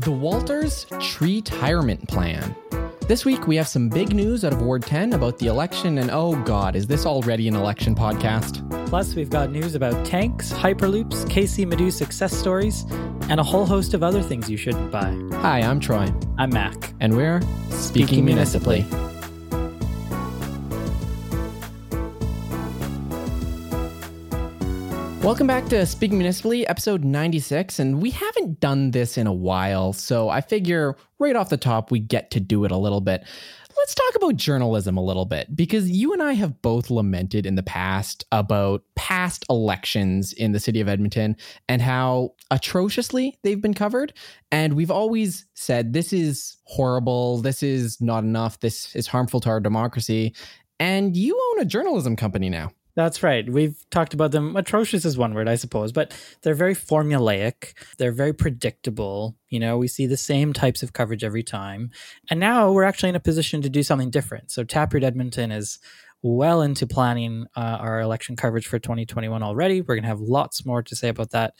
The Walters Treetirement Plan. This week, we have some big news out of Ward 10 about the election, and oh god, is this already an election podcast? Plus, we've got news about tanks, hyperloops, Kaycee Madu success stories, and a whole host of other things you shouldn't buy. Hi, I'm Troy, I'm Mack. and we're Speaking, Speaking Municipally. Municipally. Welcome back to Speaking Municipally, episode 96, and we haven't done this in a while, so I figure right off the top we get to do it a little bit. Let's talk about journalism a little bit because you and I have both lamented in the past about past elections in the city of Edmonton and how atrociously they've been covered. And we've always said this is horrible, this is not enough, this is harmful to our democracy. And you own a journalism company now. That's right. We've talked about them. Atrocious is one word, I suppose, but they're very formulaic. They're very predictable. You know, we see the same types of coverage every time. And now we're actually in a position to do something different. So Taproot Edmonton is well into planning uh, our election coverage for 2021 already. We're going to have lots more to say about that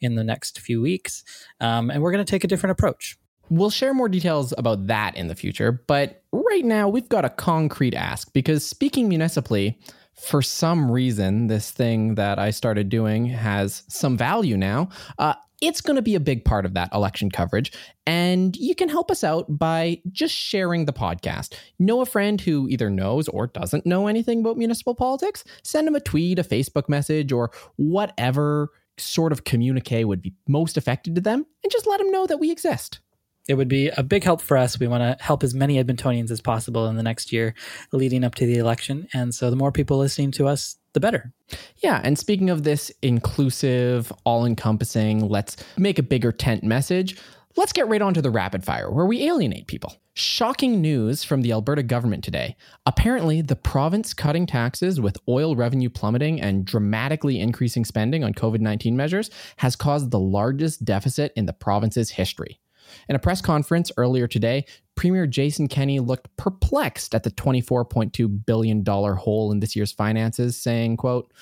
in the next few weeks. Um, and we're going to take a different approach. We'll share more details about that in the future, but right now we've got a concrete ask because speaking municipally, for some reason, this thing that I started doing has some value now. Uh, it's going to be a big part of that election coverage. And you can help us out by just sharing the podcast. Know a friend who either knows or doesn't know anything about municipal politics. Send them a tweet, a Facebook message, or whatever sort of communique would be most effective to them, and just let them know that we exist it would be a big help for us. We want to help as many Edmontonians as possible in the next year leading up to the election. And so the more people listening to us, the better. Yeah. And speaking of this inclusive, all encompassing, let's make a bigger tent message, let's get right on to the rapid fire where we alienate people. Shocking news from the Alberta government today. Apparently, the province cutting taxes with oil revenue plummeting and dramatically increasing spending on COVID 19 measures has caused the largest deficit in the province's history. In a press conference earlier today, Premier Jason Kenney looked perplexed at the $24.2 billion hole in this year's finances, saying, quote,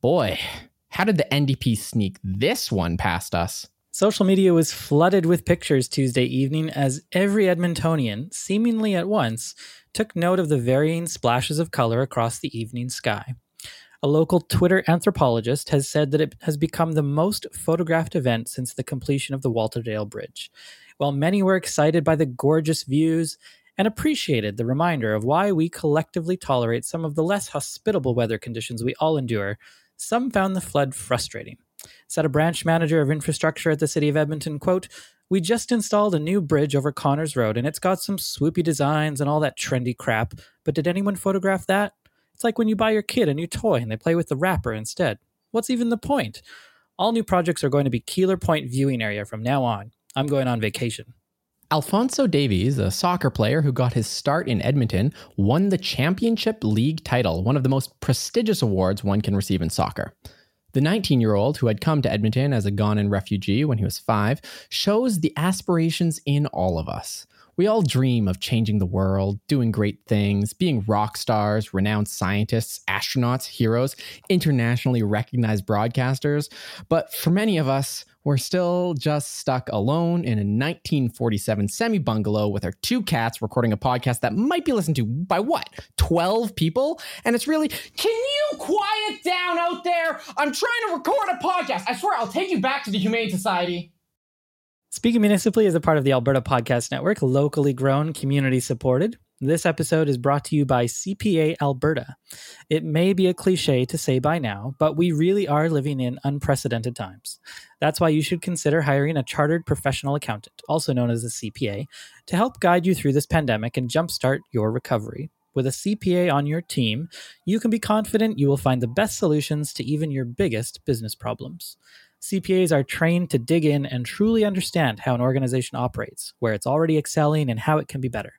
Boy, how did the NDP sneak this one past us? Social media was flooded with pictures Tuesday evening as every Edmontonian, seemingly at once, took note of the varying splashes of color across the evening sky. A local Twitter anthropologist has said that it has become the most photographed event since the completion of the Walterdale Bridge. While many were excited by the gorgeous views and appreciated the reminder of why we collectively tolerate some of the less hospitable weather conditions we all endure, some found the flood frustrating. Said a branch manager of infrastructure at the city of Edmonton, quote, we just installed a new bridge over Connors Road and it's got some swoopy designs and all that trendy crap, but did anyone photograph that? It's like when you buy your kid a new toy and they play with the wrapper instead. What's even the point? All new projects are going to be Keillor Point viewing area from now on. I'm going on vacation. Alphonso Davies, a soccer player who got his start in Edmonton, won the Championship League title, one of the most prestigious awards one can receive in soccer. The 19 year old, who had come to Edmonton as a Ghanaian refugee when he was five, shows the aspirations in all of us. We all dream of changing the world, doing great things, being rock stars, renowned scientists, astronauts, heroes, internationally recognized broadcasters. But for many of us, we're still just stuck alone in a 1947 semi bungalow with our two cats recording a podcast that might be listened to by what? 12 people? And it's really, can you quiet down out there? I'm trying to record a podcast. I swear I'll take you back to the Humane Society. Speaking Municipally is a part of the Alberta Podcast Network, locally grown, community supported. This episode is brought to you by CPA Alberta. It may be a cliche to say by now, but we really are living in unprecedented times. That's why you should consider hiring a chartered professional accountant, also known as a CPA, to help guide you through this pandemic and jumpstart your recovery. With a CPA on your team, you can be confident you will find the best solutions to even your biggest business problems. CPAs are trained to dig in and truly understand how an organization operates, where it's already excelling, and how it can be better.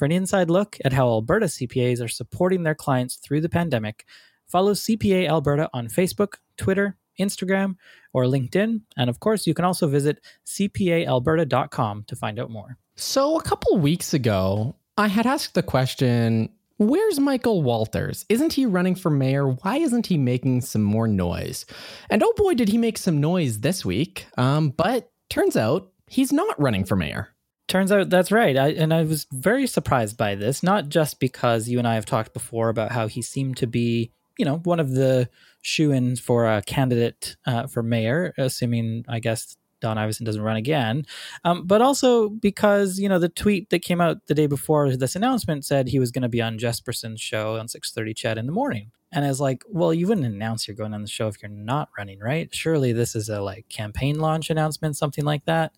For an inside look at how Alberta CPAs are supporting their clients through the pandemic, follow CPA Alberta on Facebook, Twitter, Instagram, or LinkedIn. And of course, you can also visit cpaalberta.com to find out more. So, a couple weeks ago, I had asked the question Where's Michael Walters? Isn't he running for mayor? Why isn't he making some more noise? And oh boy, did he make some noise this week. Um, but turns out he's not running for mayor. Turns out that's right. I, and I was very surprised by this, not just because you and I have talked before about how he seemed to be, you know, one of the shoe ins for a candidate uh, for mayor, assuming, I guess, Don Iveson doesn't run again, um, but also because you know the tweet that came out the day before this announcement said he was going to be on Jespersen's show on six thirty CHED in the morning, and I was like, well, you wouldn't announce you're going on the show if you're not running, right? Surely this is a like campaign launch announcement, something like that.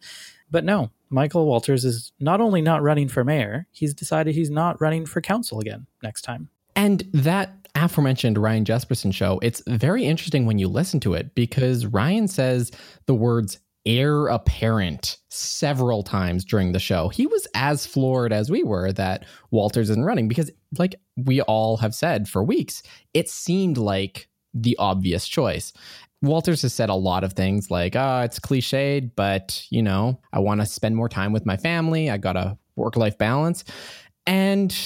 But no, Michael Walters is not only not running for mayor, he's decided he's not running for council again next time. And that aforementioned Ryan Jespersen show, it's very interesting when you listen to it because Ryan says the words heir apparent several times during the show. He was as floored as we were that Walters isn't running because, like we all have said for weeks, it seemed like the obvious choice. Walters has said a lot of things like, oh, it's cliched, but, you know, I want to spend more time with my family. I got a work life balance. And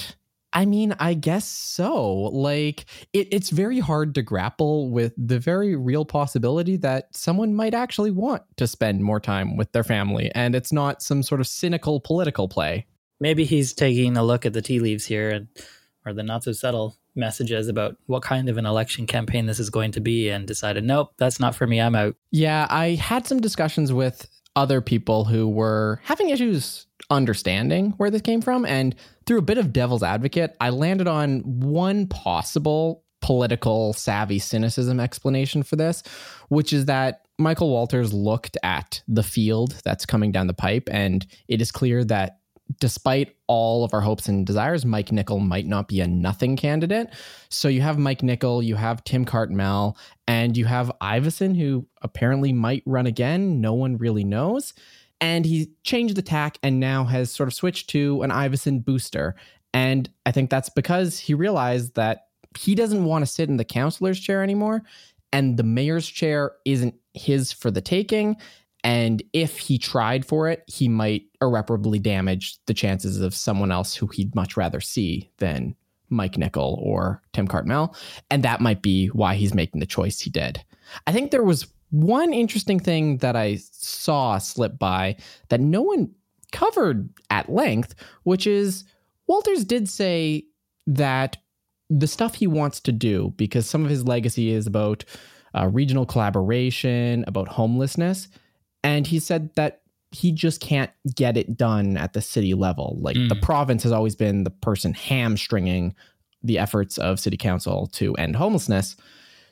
I mean, I guess so. Like, it, it's very hard to grapple with the very real possibility that someone might actually want to spend more time with their family, and it's not some sort of cynical political play. Maybe he's taking a look at the tea leaves here and or the not so subtle messages about what kind of an election campaign this is going to be and decided, nope, that's not for me. I'm out. Yeah, I had some discussions with other people who were having issues understanding where this came from. And through a bit of devil's advocate, I landed on one possible political savvy cynicism explanation for this, which is that Michael Walters looked at the field that's coming down the pipe, and it is clear that despite all of our hopes and desires, Mike Nickel might not be a nothing candidate. So you have Mike Nickel, you have Tim Cartmell, and you have Iveson, who apparently might run again. No one really knows. And he changed the tack and now has sort of switched to an Iveson booster. And I think that's because he realized that he doesn't want to sit in the counselor's chair anymore. And the mayor's chair isn't his for the taking. And if he tried for it, he might irreparably damage the chances of someone else who he'd much rather see than Mike Nickel or Tim Cartmell. And that might be why he's making the choice he did. I think there was one interesting thing that I saw slip by that no one covered at length, which is Walters did say that the stuff he wants to do, because some of his legacy is about uh, regional collaboration, about homelessness. And he said that he just can't get it done at the city level. Like mm. the province has always been the person hamstringing the efforts of city council to end homelessness.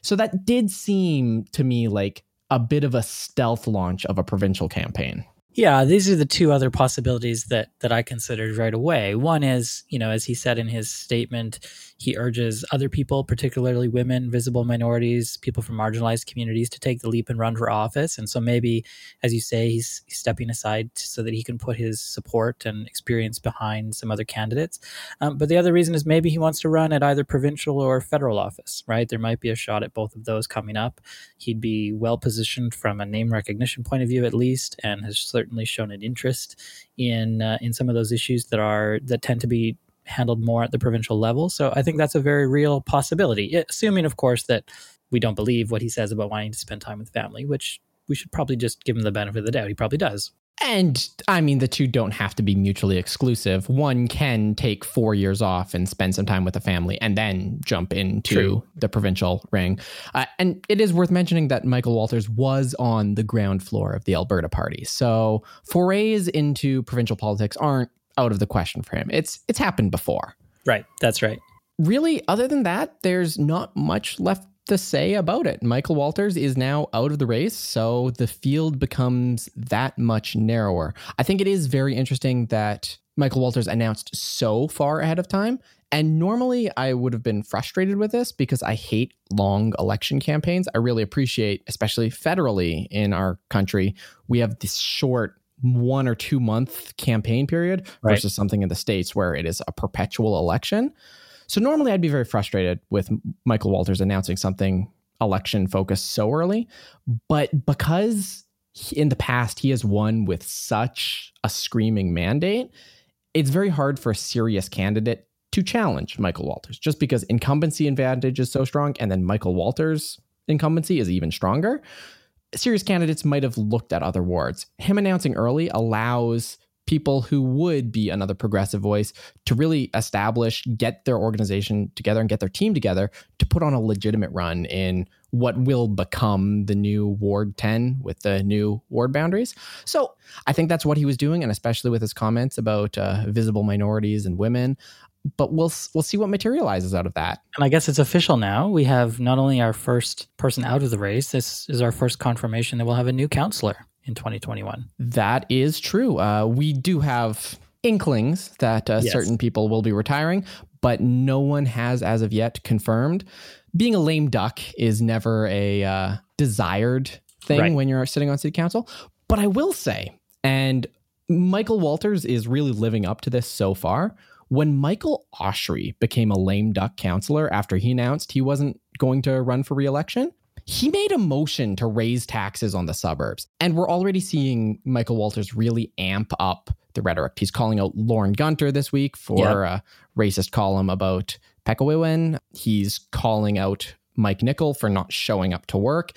So that did seem to me like a bit of a stealth launch of a provincial campaign. Yeah, these are the two other possibilities that that I considered right away. One is, you know, as he said in his statement, he urges other people, particularly women, visible minorities, people from marginalized communities, to take the leap and run for office. And so maybe, as you say, he's, stepping aside so that he can put his support and experience behind some other candidates. Um, but the other reason is maybe he wants to run at either provincial or federal office, right? There might be a shot at both of those coming up. He'd be well positioned from a name recognition point of view, at least, and has certainly shown an interest in uh, in some of those issues that are that tend to be handled more at the provincial level. So I think that's a very real possibility, assuming, of course, that we don't believe what he says about wanting to spend time with family, which we should probably just give him the benefit of the doubt. He probably does. And I mean, the two don't have to be mutually exclusive. One can take four years off and spend some time with the family and then jump into True. the provincial ring. Uh, and it is worth mentioning that Michael Walters was on the ground floor of the Alberta Party. So forays into provincial politics aren't out of the question for him. It's it's happened before. Right. That's right. Really, other than that, there's not much left to say about it. Michael Walters is now out of the race, so the field becomes that much narrower. I think it is very interesting that Michael Walters announced so far ahead of time. And normally I would have been frustrated with this because I hate long election campaigns. I really appreciate, especially federally in our country, we have this short one or two month campaign period right. versus something in the States where it is a perpetual election. So normally I'd be very frustrated with Michael Walters announcing something election focused so early. But because in the past he has won with such a screaming mandate, it's very hard for a serious candidate to challenge Michael Walters just because incumbency advantage is so strong and then Michael Walters incumbency is even stronger. Serious candidates might have looked at other wards. Him announcing early allows people who would be another progressive voice to really establish, get their organization together and get their team together to put on a legitimate run in what will become the new Ward 10 with the new ward boundaries. So I think that's what he was doing, and especially with his comments about uh, visible minorities and women. But we'll we'll see what materializes out of that. And I guess it's official now. We have not only our first person out of the race. This is our first confirmation that we'll have a new counselor in 2021. That is true. Uh, we do have inklings that uh, yes. certain people will be retiring, but no one has as of yet confirmed. Being a lame duck is never a uh, desired thing right. when you're sitting on city council. But I will say, and Michael Walters is really living up to this so far. When Michael Oshry became a lame duck counselor after he announced he wasn't going to run for reelection, he made a motion to raise taxes on the suburbs. And we're already seeing Michael Walters really amp up the rhetoric. He's calling out Lorne Gunter this week for yep. a racist column about Pekiwewin. He's calling out Mike Nickel for not showing up to work.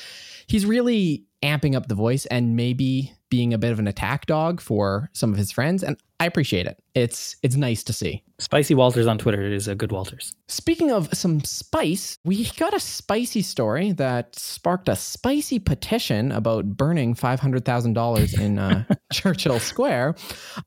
He's really amping up the voice and maybe being a bit of an attack dog for some of his friends. And I appreciate it. It's it's nice to see. Spicy Walters on Twitter is a good Walters. Speaking of some spice, we got a spicy story that sparked a spicy petition about burning five hundred thousand dollars in uh, Churchill Square.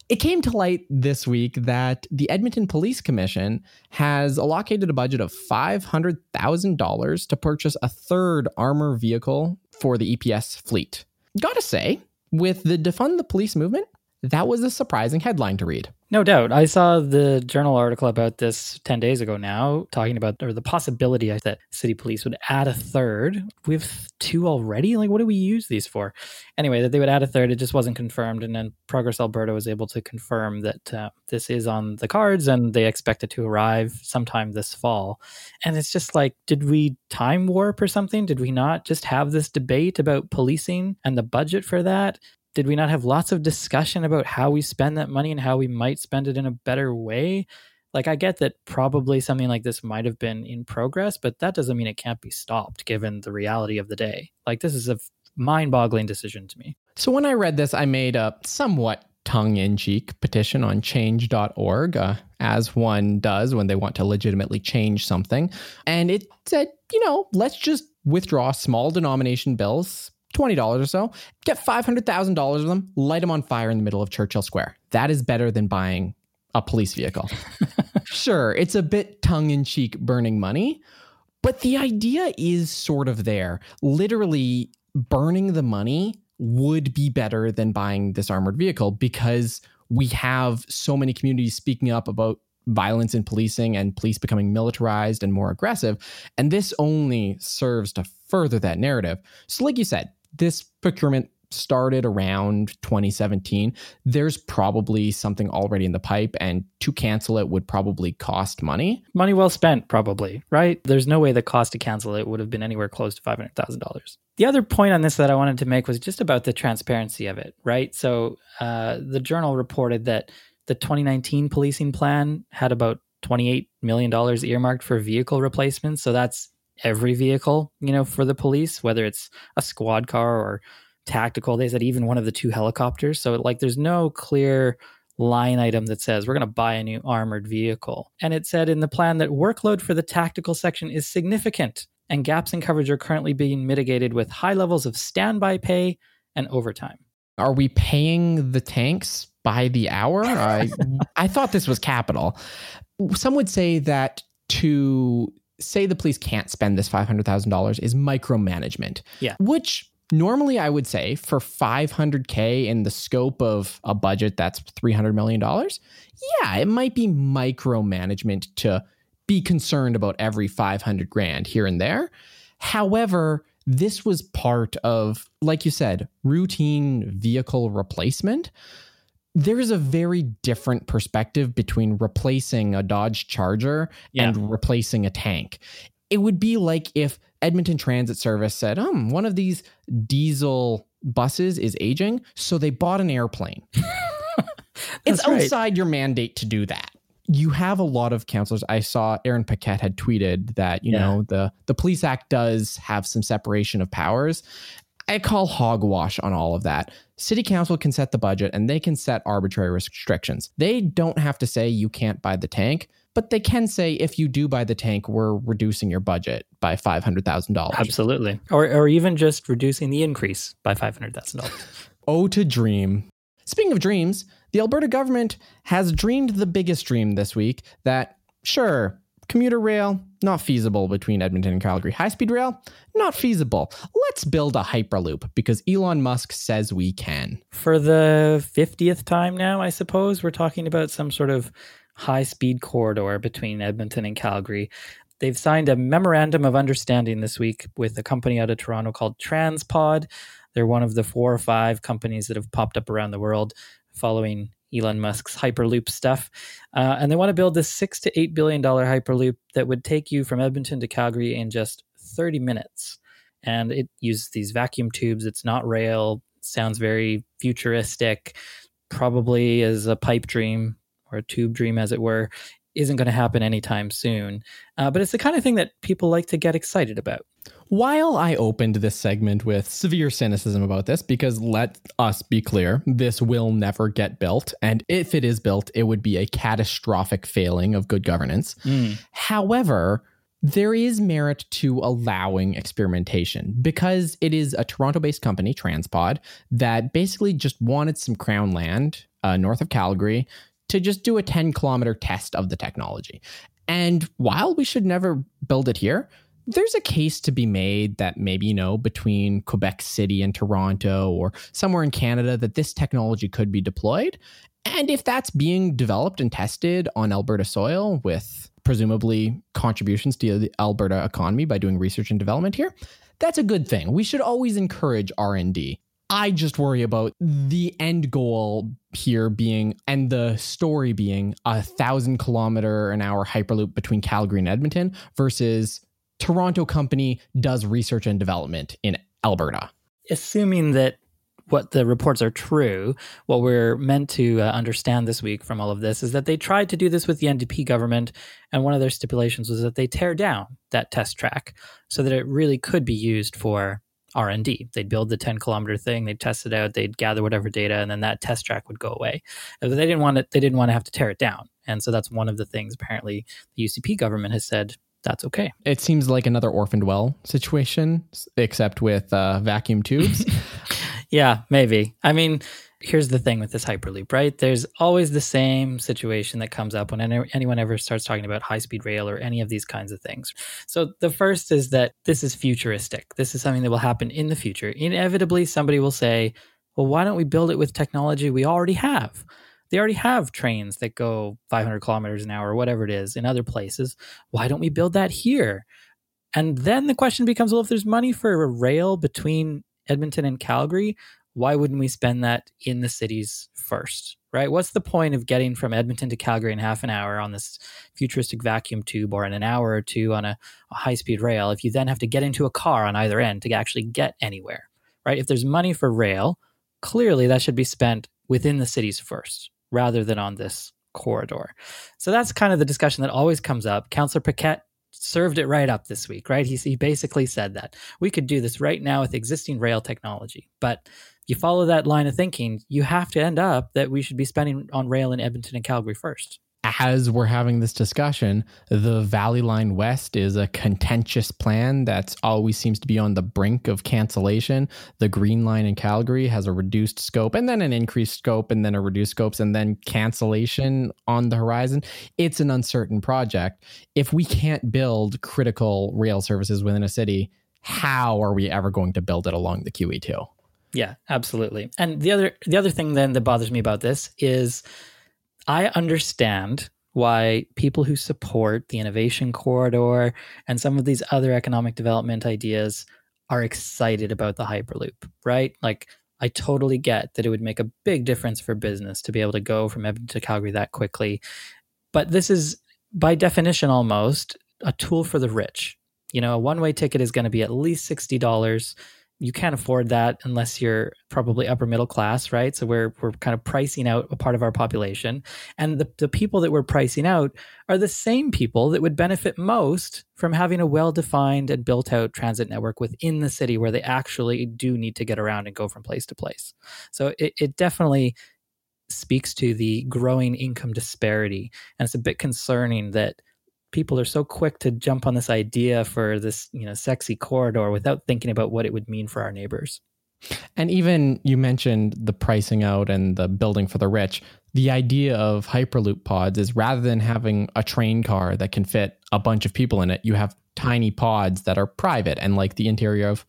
It came to light this week that the Edmonton Police Commission has allocated a budget of five hundred thousand dollars to purchase a third armor vehicle for the EPS fleet. Gotta say, with the defund the police movement, that was a surprising headline to read. No doubt. I saw the journal article about this 10 days ago now, talking about or the possibility that city police would add a third. We have two already. Like, what do we use these for? Anyway, that they would add a third, it just wasn't confirmed. And then Progress Alberta was able to confirm that uh, this is on the cards and they expect it to arrive sometime this fall. And it's just like, did we time warp or something? Did we not just have this debate about policing and the budget for that? Did we not have lots of discussion about how we spend that money and how we might spend it in a better way? Like, I get that probably something like this might have been in progress, but that doesn't mean it can't be stopped given the reality of the day. Like, this is a mind boggling decision to me. So, when I read this, I made a somewhat tongue in cheek petition on change.org, uh, as one does when they want to legitimately change something. And it said, you know, let's just withdraw small denomination bills, $20 or so, get $500,000 of them, light them on fire in the middle of Churchill Square. That is better than buying a police vehicle. sure, it's a bit tongue in cheek burning money, but the idea is sort of there. Literally, burning the money would be better than buying this armored vehicle because we have so many communities speaking up about violence in policing and police becoming militarized and more aggressive. And this only serves to further that narrative. So, like you said, this procurement started around 2017 there's probably something already in the pipe and to cancel it would probably cost money. Money well spent probably right? There's no way the cost to cancel it would have been anywhere close to $500000 the other point on this that i wanted to make was just about the transparency of it right? So uh, the journal reported that the 2019 policing plan had about $28 million earmarked for vehicle replacements. So that's every vehicle, you know, for the police, whether it's a squad car or tactical. They said even one of the two helicopters. So like there's no clear line item that says we're going to buy a new armored vehicle. And it said in the plan that workload for the tactical section is significant and gaps in coverage are currently being mitigated with high levels of standby pay and overtime. Are we paying the tanks by the hour? I, I thought this was capital. Some would say that to say the police can't spend this $500,000 is micromanagement. Yeah. Which normally I would say for 500K in the scope of a budget that's $300 million, yeah, it might be micromanagement to be concerned about every 500 grand here and there. However, this was part of, like you said, routine vehicle replacement there is a very different perspective between replacing a Dodge Charger yeah. and replacing a tank. It would be like if Edmonton Transit Service said, um, one of these diesel buses is aging, so they bought an airplane. it's right. outside your mandate to do that. You have a lot of counselors. I saw Aaron Paquette had tweeted that, you yeah. know, the the police act does have some separation of powers. I call hogwash on all of that. City council can set the budget and they can set arbitrary restrictions. They don't have to say you can't buy the tank, but they can say if you do buy the tank, we're reducing your budget by five hundred thousand dollars. Absolutely, or or even just reducing the increase by five hundred thousand dollars. oh, to dream! Speaking of dreams, the Alberta government has dreamed the biggest dream this week. That sure, Commuter rail, not feasible between Edmonton and Calgary. High speed rail, not feasible. Let's build a Hyperloop because Elon Musk says we can. For the 50th time now, I suppose, we're talking about some sort of high speed corridor between Edmonton and Calgary. They've signed a memorandum of understanding this week with a company out of Toronto called Transpod. They're one of the four or five companies that have popped up around the world following Elon Musk's Hyperloop stuff. Uh, and they want to build this six to eight billion dollar Hyperloop that would take you from Edmonton to Calgary in just 30 minutes. And it uses these vacuum tubes. It's not rail. sounds very futuristic. Probably is a pipe dream or a tube dream, as it were. Isn't going to happen anytime soon. Uh, but it's the kind of thing that people like to get excited about. While I opened this segment with severe cynicism about this, because let us be clear, this will never get built. And if it is built, it would be a catastrophic failing of good governance. Mm. However, there is merit to allowing experimentation because it is a Toronto based company, Transpod, that basically just wanted some crown land uh, north of Calgary to just do a 10 kilometer test of the technology. And while we should never build it here, there's a case to be made that maybe, you know, between Quebec City and Toronto or somewhere in Canada that this technology could be deployed. And if that's being developed and tested on Alberta soil with presumably contributions to the Alberta economy by doing research and development here, that's a good thing. We should always encourage R&D. I just worry about the end goal here being and the story being a thousand kilometer an hour hyperloop between Calgary and Edmonton versus Toronto company does research and development in Alberta. Assuming that what the reports are true, what we're meant to uh, understand this week from all of this is that they tried to do this with the NDP government, and one of their stipulations was that they tear down that test track so that it really could be used for R and D. They'd build the 10 kilometer thing, they'd test it out, they'd gather whatever data, and then that test track would go away. But they didn't want it. They didn't want to have to tear it down, and so that's one of the things apparently the UCP government has said that's okay. It seems like another orphaned well situation, except with uh, vacuum tubes. yeah, maybe. I mean, here's the thing with this Hyperloop, right? There's always the same situation that comes up when anyone ever starts talking about high speed rail or any of these kinds of things. So, the first is that this is futuristic. This is something that will happen in the future. Inevitably, somebody will say, well, why don't we build it with technology we already have? They already have trains that go 500 kilometers an hour or whatever it is in other places. Why don't we build that here? And then the question becomes well, if there's money for a rail between Edmonton and Calgary, why wouldn't we spend that in the cities first? Right? What's the point of getting from Edmonton to Calgary in half an hour on this futuristic vacuum tube or in an hour or two on a, a high speed rail if you then have to get into a car on either end to actually get anywhere? Right? If there's money for rail, clearly that should be spent within the cities first rather than on this corridor. So that's kind of the discussion that always comes up. Councillor Paquette served it right up this week, right? He, he basically said that we could do this right now with existing rail technology. But you follow that line of thinking, you have to end up that we should be spending on rail in Edmonton and Calgary first as we're having this discussion, the Valley Line West is a contentious plan that's always seems to be on the brink of cancellation. The Green Line in Calgary has a reduced scope and then an increased scope and then a reduced scopes and then cancellation on the horizon. It's an uncertain project. If we can't build critical rail services within a city, how are we ever going to build it along the QE2? Yeah, absolutely. And the other the other thing then that bothers me about this is I understand why people who support the innovation corridor and some of these other economic development ideas are excited about the Hyperloop, right? Like, I totally get that it would make a big difference for business to be able to go from Edmonton to Calgary that quickly. But this is, by definition, almost a tool for the rich. You know, a one way ticket is going to be at least $60 you can't afford that unless you're probably upper middle class, right? So we're we're kind of pricing out a part of our population. And the, the people that we're pricing out are the same people that would benefit most from having a well-defined and built-out transit network within the city where they actually do need to get around and go from place to place. So it, it definitely speaks to the growing income disparity. And it's a bit concerning that people are so quick to jump on this idea for this you know sexy corridor without thinking about what it would mean for our neighbors. And even you mentioned the pricing out and the building for the rich. The idea of hyperloop pods is rather than having a train car that can fit a bunch of people in it you have tiny pods that are private and like the interior of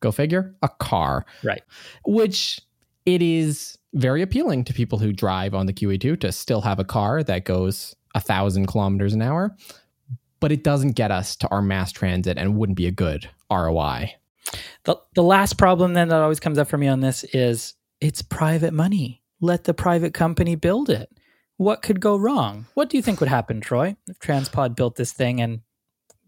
go figure a car. Right. Which it is very appealing to people who drive on the QE2 to still have a car that goes a thousand kilometers an hour but it doesn't get us to our mass transit and wouldn't be a good ROI. The, the last problem then that always comes up for me on this is it's private money. Let the private company build it. What could go wrong? What do you think would happen, Troy, if Transpod built this thing and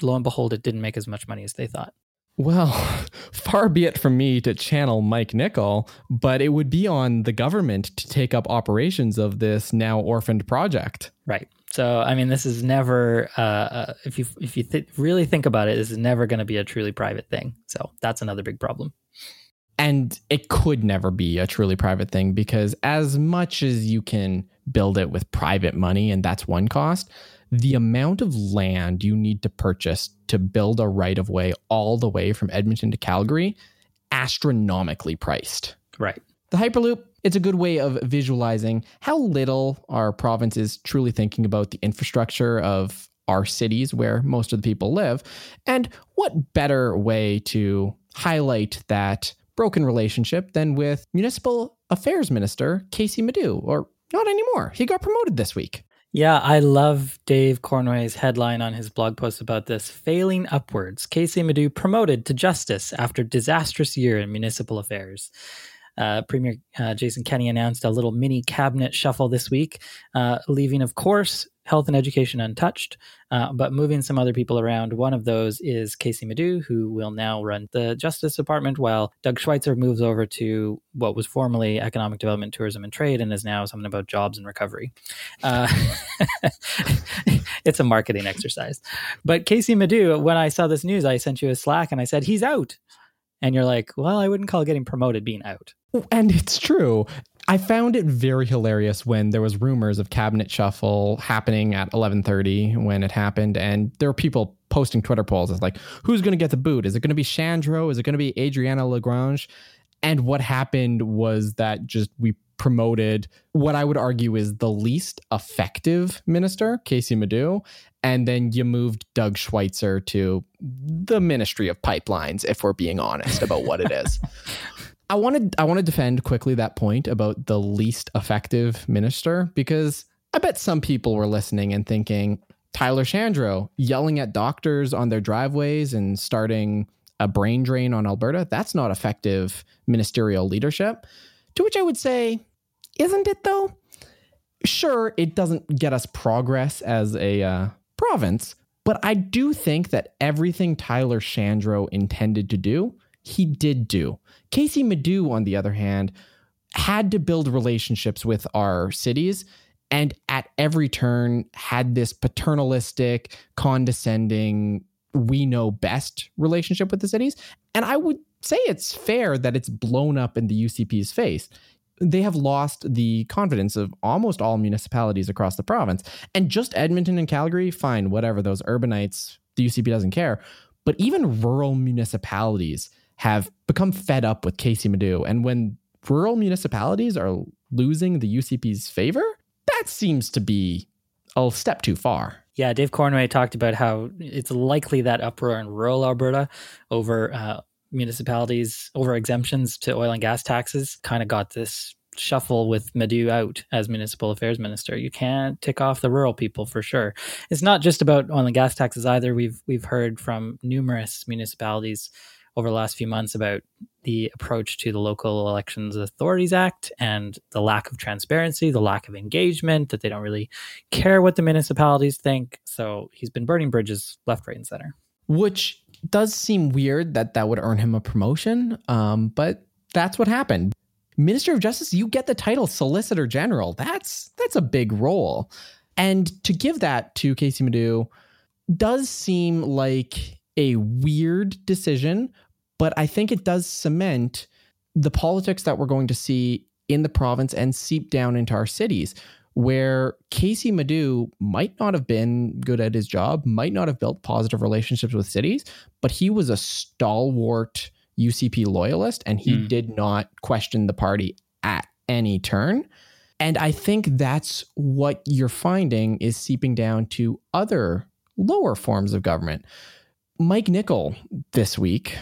lo and behold, it didn't make as much money as they thought? Well, far be it from me to channel Mike Nickel, but it would be on the government to take up operations of this now orphaned project. Right. So, I mean, this is never, uh, uh, if you if you th- really think about it, this is never going to be a truly private thing. So that's another big problem. And it could never be a truly private thing because as much as you can build it with private money, and that's one cost, the amount of land you need to purchase to build a right of way all the way from Edmonton to Calgary, astronomically priced. Right. The Hyperloop it's a good way of visualizing how little our province is truly thinking about the infrastructure of our cities where most of the people live. And what better way to highlight that broken relationship than with Municipal Affairs Minister Kaycee Madu, or not anymore. He got promoted this week. Yeah, I love Dave Cournoyer's headline on his blog post about this. Failing upwards. Kaycee Madu promoted to justice after disastrous year in municipal affairs. Uh, Premier uh, Jason Kenney announced a little mini cabinet shuffle this week, uh, leaving, of course, health and education untouched, uh, but moving some other people around. One of those is Kaycee Madu, who will now run the Justice Department, while Doug Schweitzer moves over to what was formerly Economic Development, Tourism, and Trade, and is now something about jobs and recovery. Uh, it's a marketing exercise. But Kaycee Madu, when I saw this news, I sent you a Slack and I said, he's out. And you're like, well, I wouldn't call getting promoted being out. And it's true. I found it very hilarious when there was rumors of cabinet shuffle happening at 11:30 when it happened and there were people posting Twitter polls as like who's going to get the boot? Is it going to be Shandro? Is it going to be Adriana Lagrange? And what happened was that just we promoted what I would argue is the least effective minister, Kaycee Madu, and then you moved Doug Schweitzer to the Ministry of Pipelines, if we're being honest about what it is. I wanted I want to defend quickly that point about the least effective minister because I bet some people were listening and thinking Tyler Shandro yelling at doctors on their driveways and starting a brain drain on Alberta, that's not effective ministerial leadership. To which I would say, isn't it though? Sure, it doesn't get us progress as a uh, province, but I do think that everything Tyler Shandro intended to do, he did do. Kaycee Madu, on the other hand, had to build relationships with our cities and at every turn had this paternalistic, condescending, we know best relationship with the cities. And I would say it's fair that it's blown up in the UCP's face. They have lost the confidence of almost all municipalities across the province. And just Edmonton and Calgary, fine, whatever, those urbanites, the UCP doesn't care. But even rural municipalities have become fed up with Kaycee Madu. And when rural municipalities are losing the UCP's favor, that seems to be a step too far. Yeah, Dave Cournoyer talked about how it's likely that uproar in rural Alberta over uh, municipalities, over exemptions to oil and gas taxes, kind of got this shuffle with Madu out as municipal affairs minister. You can't tick off the rural people for sure. It's not just about oil and gas taxes either. We've we've heard from numerous municipalities over the last few months about the approach to the Local Elections Authorities Act and the lack of transparency, the lack of engagement, that they don't really care what the municipalities think. So he's been burning bridges left, right, and center. Which does seem weird that that would earn him a promotion, um, but that's what happened. Minister of Justice, you get the title Solicitor General. That's that's a big role. And to give that to Kaycee Madu does seem like a weird decision, but I think it does cement the politics that we're going to see in the province and seep down into our cities, where Kaycee Madu might not have been good at his job, might not have built positive relationships with cities, but he was a stalwart UCP loyalist and he mm. did not question the party at any turn. And I think that's what you're finding is seeping down to other lower forms of government. Mike Nickel this week.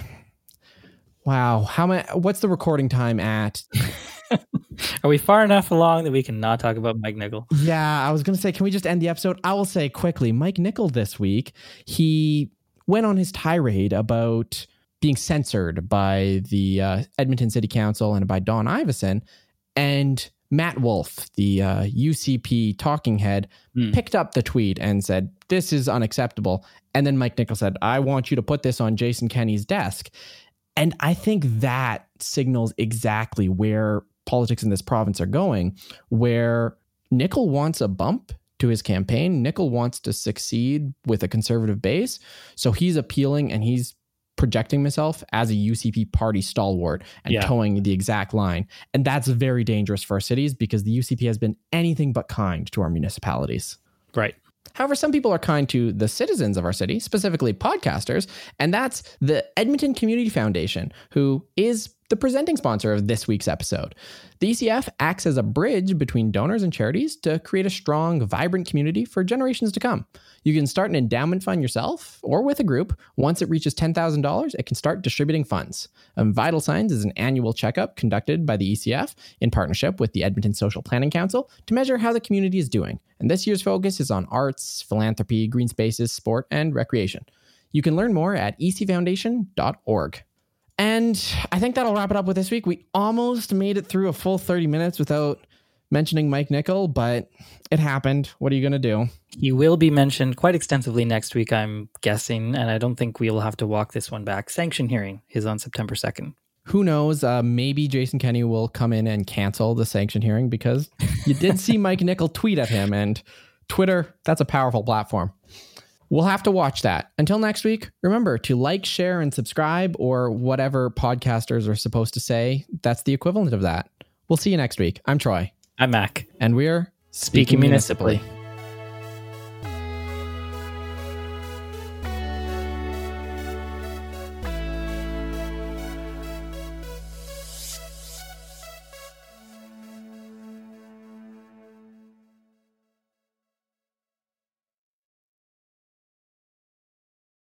Wow, how many? What's the recording time at? Are we far enough along that we can not talk about Mike Nickel? Yeah, I was going to say, can we just end the episode? I will say quickly Mike Nickel this week, he went on his tirade about being censored by the uh, Edmonton City Council and by Don Iveson. And Matt Wolf, the uh, UCP talking head, mm. picked up the tweet and said, This is unacceptable. And then Mike Nickel said, I want you to put this on Jason Kenney's desk. And I think that signals exactly where politics in this province are going, where Nickel wants a bump to his campaign. Nickel wants to succeed with a conservative base. So he's appealing and he's projecting himself as a UCP party stalwart and yeah. toeing the exact line. And that's very dangerous for our cities because the UCP has been anything but kind to our municipalities. Right. However, some people are kind to the citizens of our city, specifically podcasters, and that's the Edmonton Community Foundation, who is the presenting sponsor of this week's episode. The ECF acts as a bridge between donors and charities to create a strong, vibrant community for generations to come. You can start an endowment fund yourself or with a group. Once it reaches $10,000, it can start distributing funds. Um, Vital Signs is an annual checkup conducted by the ECF in partnership with the Edmonton Social Planning Council to measure how the community is doing. And this year's focus is on arts, philanthropy, green spaces, sport, and recreation. You can learn more at ecfoundation.org. And I think that'll wrap it up with this week. We almost made it through a full 30 minutes without mentioning Mike Nickel, but it happened. What are you going to do? He will be mentioned quite extensively next week, I'm guessing, and I don't think we'll have to walk this one back. Sanction hearing is on September 2nd. Who knows? Uh, maybe Jason Kenney will come in and cancel the sanction hearing because you did see Mike Nickel tweet at him, and Twitter, that's a powerful platform. We'll have to watch that. Until next week, remember to like, share, and subscribe, or whatever podcasters are supposed to say. That's the equivalent of that. We'll see you next week. I'm Troy. I'm Mack. And we're speaking, speaking municipally. municipally.